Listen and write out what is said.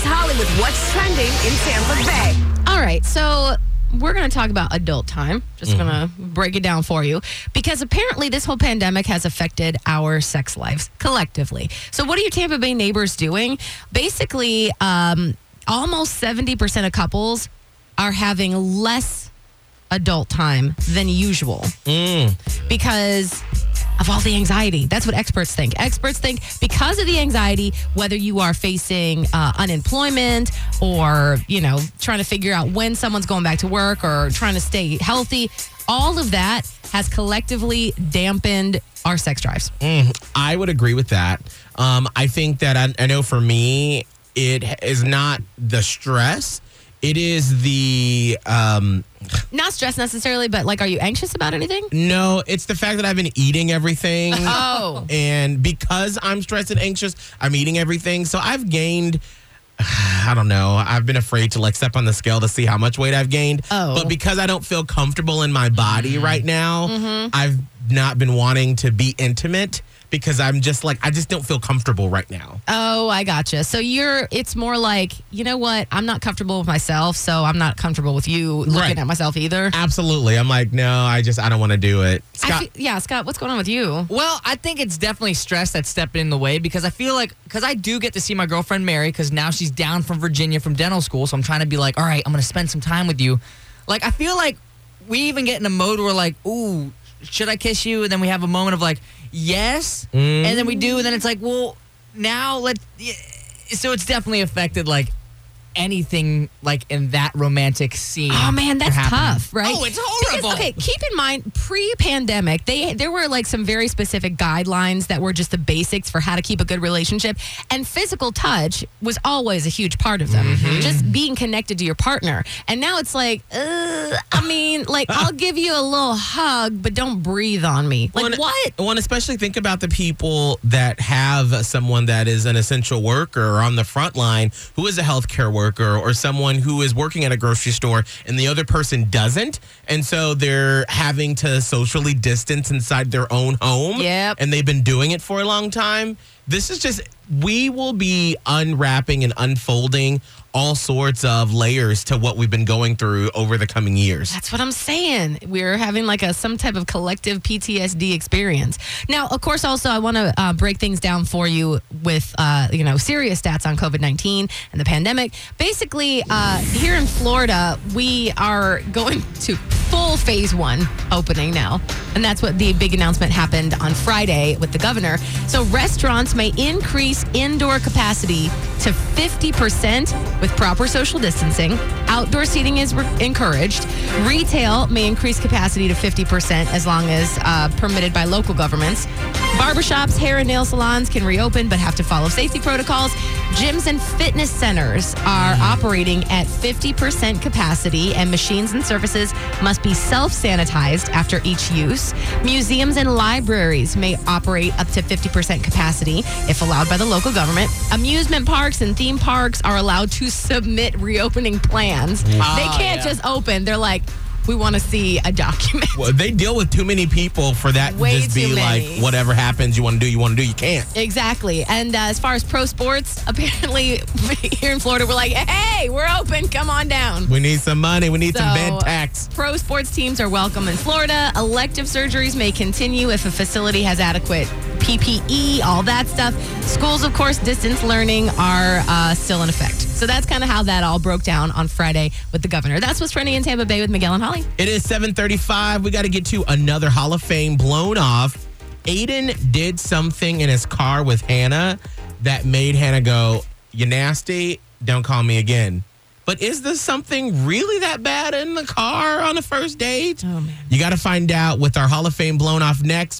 Here's Holly with what's trending in Tampa Bay. All right, so we're going to talk about adult time. Just going to break it down for you because apparently this whole pandemic has affected our sex lives collectively. So, what are your Tampa Bay neighbors doing? Basically, um, almost 70% of couples are having less adult time than usual because of all the anxiety. That's what experts think. Experts think because of the anxiety, whether you are facing uh, unemployment or, you know, trying to figure out when someone's going back to work or trying to stay healthy, all of that has collectively dampened our sex drives. I would agree with that. Um, I think that I, I know for me, it is not the stress. It is the um, Not stress necessarily, but like, are you anxious about anything? no. It's the fact that I've been eating everything, Oh. and because I'm stressed and anxious, I'm eating everything. So I've gained. I don't know. I've been afraid to like step on the scale to see how much weight I've gained. Oh. But because I don't feel comfortable in my body right now, Mm-hmm. I've not been wanting to be intimate because I'm just like I just don't feel comfortable right now. Oh, I gotcha. So you're, it's more like, you know what? I'm not comfortable with myself, so I'm not comfortable with you looking Right. at myself either. Absolutely. I'm like, no, I just I don't want to do it. Scott, fe- yeah, Scott, what's going on with you? Well, I think it's definitely stress that's stepping in the way because I feel like because I do get to see my girlfriend Mary because now she's down from Virginia from dental school, so I'm trying to be like, all right, I'm gonna spend some time with you. Like I feel like we even get in a mode where like, ooh, should I kiss you? And then we have a moment of like, yes, and then we do, and then it's like, well, now let. Yeah. So it's definitely affected like anything like in that romantic scene. Oh man, that's tough, right? Oh, it's Because, horrible. okay, keep in mind, pre-pandemic, they there were like some very specific guidelines that were just the basics for how to keep a good relationship, and physical touch was always a huge part of them. Mm-hmm. Just being connected to your partner, and now it's like, uh, I mean, like I'll give you a little hug, but don't breathe on me. Like Well, what? Well, and especially think about the people that have someone that is an essential worker or on the front line who is a healthcare worker or someone who is working at a grocery store and the other person doesn't. And so they're having to socially distance inside their own home. Yep. And they've been doing it for a long time. This is just, we will be unwrapping and unfolding all sorts of layers to what we've been going through over the coming years. That's what I'm saying. We're having like a some type of collective PTSD experience. Now, of course, also I want to uh, break things down for you with uh, you know serious stats on COVID nineteen and the pandemic. Basically, uh, here in Florida, we are going to full phase one opening now, and that's what the big announcement happened on Friday with the governor. So restaurants may increase indoor capacity to 50% with proper social distancing. Outdoor seating is re- encouraged. Retail may increase capacity to 50% as long as uh, permitted by local governments. Barbershops, hair and nail salons can reopen but have to follow safety protocols. Gyms and fitness centers are operating at 50% capacity, and machines and surfaces must be self sanitized after each use. Museums and libraries may operate up to 50% capacity if allowed by the local government. Amusement parks and theme parks are allowed to submit reopening plans. Mm-hmm. they ah, can't yeah. just open, they're like, we want to see a document. Well, they deal with too many people for that to Way just be too like many. whatever happens you want to do you want to do you can't Exactly. And uh, as far as pro sports, apparently here in Florida, we're like, hey, we're open. Come on down. we need some money we need some So, bed tax Pro sports teams are welcome in Florida. Elective surgeries may continue if a facility has adequate PPE, all that stuff. Schools, of course, distance learning are uh, still in effect. So that's kind of how that all broke down on Friday with the governor. That's what's trending in Tampa Bay with Miguel and Holly. it is 735 we got to get to another hall of fame blown off aiden did something in his car with hannah that made hannah go you nasty don't call me again but is this something really that bad in the car on a first date Oh, man. you got to find out with our hall of fame blown off next